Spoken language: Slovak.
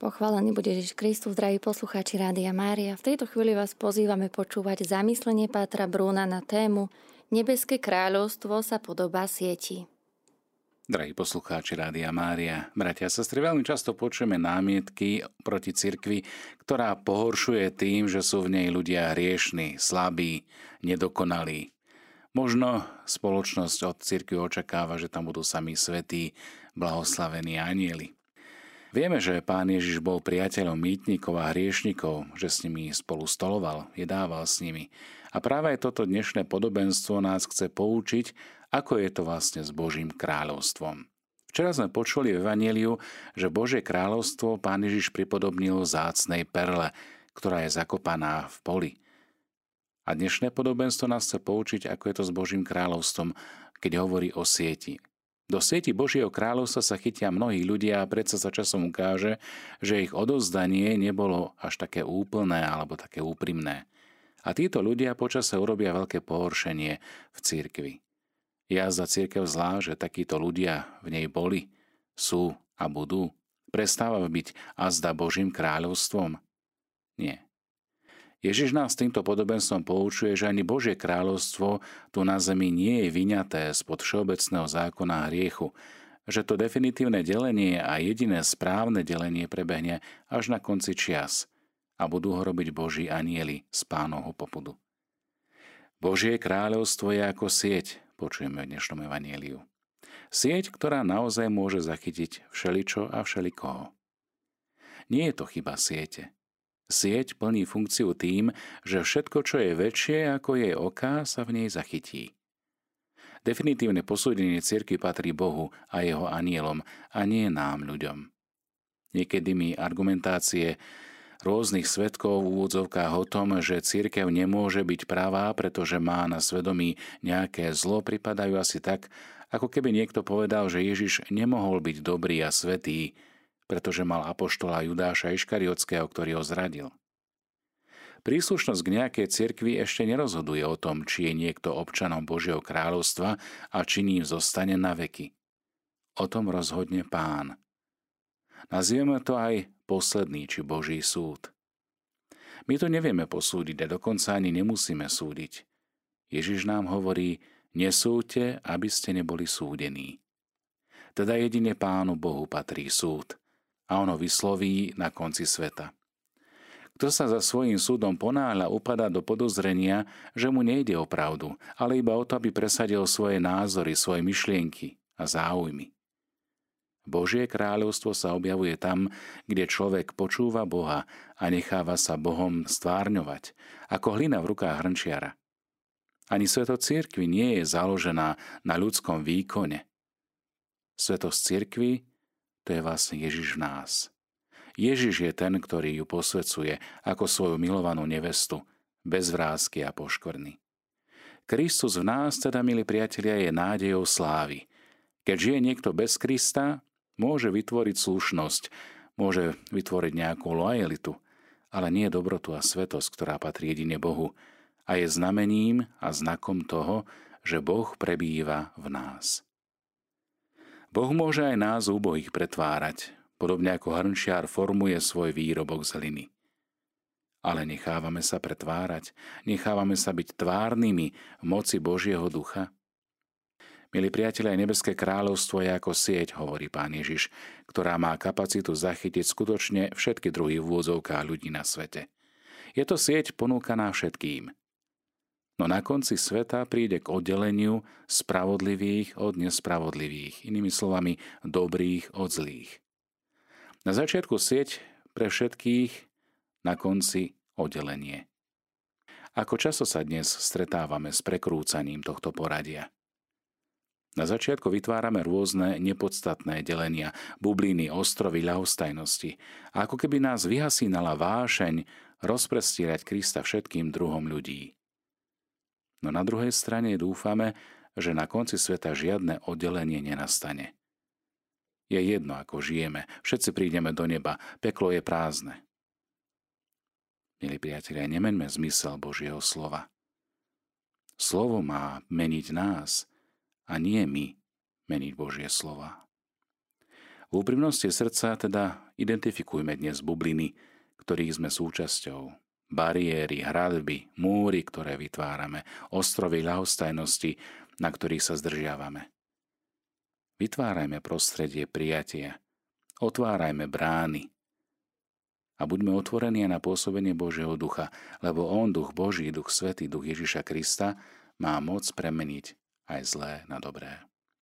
Pochválený bude Ježiš Kristus, zdraví poslucháči Rádia Mária. V tejto chvíli vás pozývame počúvať zamyslenie Pátra Brúna na tému Nebeské kráľovstvo sa podobá sieti. Drahí poslucháči Rádia Mária, bratia a sestry, veľmi často počujeme námietky proti cirkvi, ktorá pohoršuje tým, že sú v nej ľudia hriešní, slabí, nedokonalí. Možno spoločnosť od cirkvi očakáva, že tam budú sami svetí, blahoslavení anieli. Vieme, že pán Ježiš bol priateľom mýtnikov a hriešnikov, že s nimi spolu stoloval, jedával s nimi. A práve toto dnešné podobenstvo nás chce poučiť, ako je to vlastne s Božím kráľovstvom. Včera sme počuli v Evangeliu, že Božie kráľovstvo pán Ježiš pripodobnil zácnej perle, ktorá je zakopaná v poli. A dnešné podobenstvo nás chce poučiť, ako je to s Božím kráľovstvom, keď hovorí o sieti. Do sieti Božieho kráľovstva sa chytia mnohí ľudia a predsa sa časom ukáže, že ich odozdanie nebolo až také úplné alebo také úprimné. A títo ľudia počase urobia veľké pohoršenie v cirkvi. Ja za církev zlá, že takíto ľudia v nej boli, sú a budú. Prestáva byť azda Božím kráľovstvom? Nie. Ježiš nás týmto podobenstvom poučuje, že ani Božie kráľovstvo tu na zemi nie je vyňaté spod všeobecného zákona hriechu, že to definitívne delenie a jediné správne delenie prebehne až na konci čias a budú ho robiť Boží anieli z pánovho popudu. Božie kráľovstvo je ako sieť, počujeme v dnešnom evanieliu. Sieť, ktorá naozaj môže zachytiť všeličo a všelikoho. Nie je to chyba siete. Sieť plní funkciu tým, že všetko, čo je väčšie ako jej oka, sa v nej zachytí. Definitívne posúdenie cirky patrí Bohu a jeho anielom a nie nám ľuďom. Niekedy mi argumentácie rôznych svetkov v úvodzovkách o tom, že církev nemôže byť pravá, pretože má na svedomí nejaké zlo, pripadajú asi tak, ako keby niekto povedal, že Ježiš nemohol byť dobrý a svetý, pretože mal apoštola Judáša Iškariotského, ktorý ho zradil. Príslušnosť k nejakej cirkvi ešte nerozhoduje o tom, či je niekto občanom Božieho kráľovstva a či ním zostane na veky. O tom rozhodne pán. Nazvieme to aj posledný či Boží súd. My to nevieme posúdiť a dokonca ani nemusíme súdiť. Ježiš nám hovorí, nesúďte, aby ste neboli súdení. Teda jedine Pánu Bohu patrí súd a ono vysloví na konci sveta. Kto sa za svojím súdom ponáhľa, upadá do podozrenia, že mu nejde o pravdu, ale iba o to, aby presadil svoje názory, svoje myšlienky a záujmy. Božie kráľovstvo sa objavuje tam, kde človek počúva Boha a necháva sa Bohom stvárňovať, ako hlina v rukách hrnčiara. Ani sveto církvy nie je založená na ľudskom výkone. Svetosť církvy to je vlastne Ježiš v nás. Ježiš je ten, ktorý ju posvecuje ako svoju milovanú nevestu, bez vrázky a poškorny. Kristus v nás, teda, milí priatelia, je nádejou slávy. Keď žije niekto bez Krista, môže vytvoriť slušnosť, môže vytvoriť nejakú lojalitu, ale nie dobrotu a svetosť, ktorá patrí jedine Bohu a je znamením a znakom toho, že Boh prebýva v nás. Boh môže aj nás úbohých pretvárať, podobne ako hrnčiar formuje svoj výrobok z hliny. Ale nechávame sa pretvárať, nechávame sa byť tvárnymi v moci Božieho ducha. Milí priatelia, nebeské kráľovstvo je ako sieť, hovorí pán Ježiš, ktorá má kapacitu zachytiť skutočne všetky druhy vôdzovká ľudí na svete. Je to sieť ponúkaná všetkým – No na konci sveta príde k oddeleniu spravodlivých od nespravodlivých, inými slovami dobrých od zlých. Na začiatku sieť pre všetkých, na konci oddelenie. Ako často sa dnes stretávame s prekrúcaním tohto poradia? Na začiatku vytvárame rôzne nepodstatné delenia, bubliny, ostrovy ľahostajnosti. A ako keby nás vyhasínala vášeň rozprestierať Krista všetkým druhom ľudí. No na druhej strane dúfame, že na konci sveta žiadne oddelenie nenastane. Je jedno, ako žijeme, všetci prídeme do neba, peklo je prázdne. Milí priatelia, nemeňme zmysel Božieho slova. Slovo má meniť nás a nie my meniť Božie slova. V úprimnosti srdca teda identifikujme dnes bubliny, ktorých sme súčasťou. Bariéry, hradby, múry, ktoré vytvárame, ostrovy ľahostajnosti, na ktorých sa zdržiavame. Vytvárajme prostredie prijatia, otvárajme brány a buďme otvorení na pôsobenie Božieho ducha, lebo On, duch Boží, duch Svetý, duch Ježiša Krista, má moc premeniť aj zlé na dobré.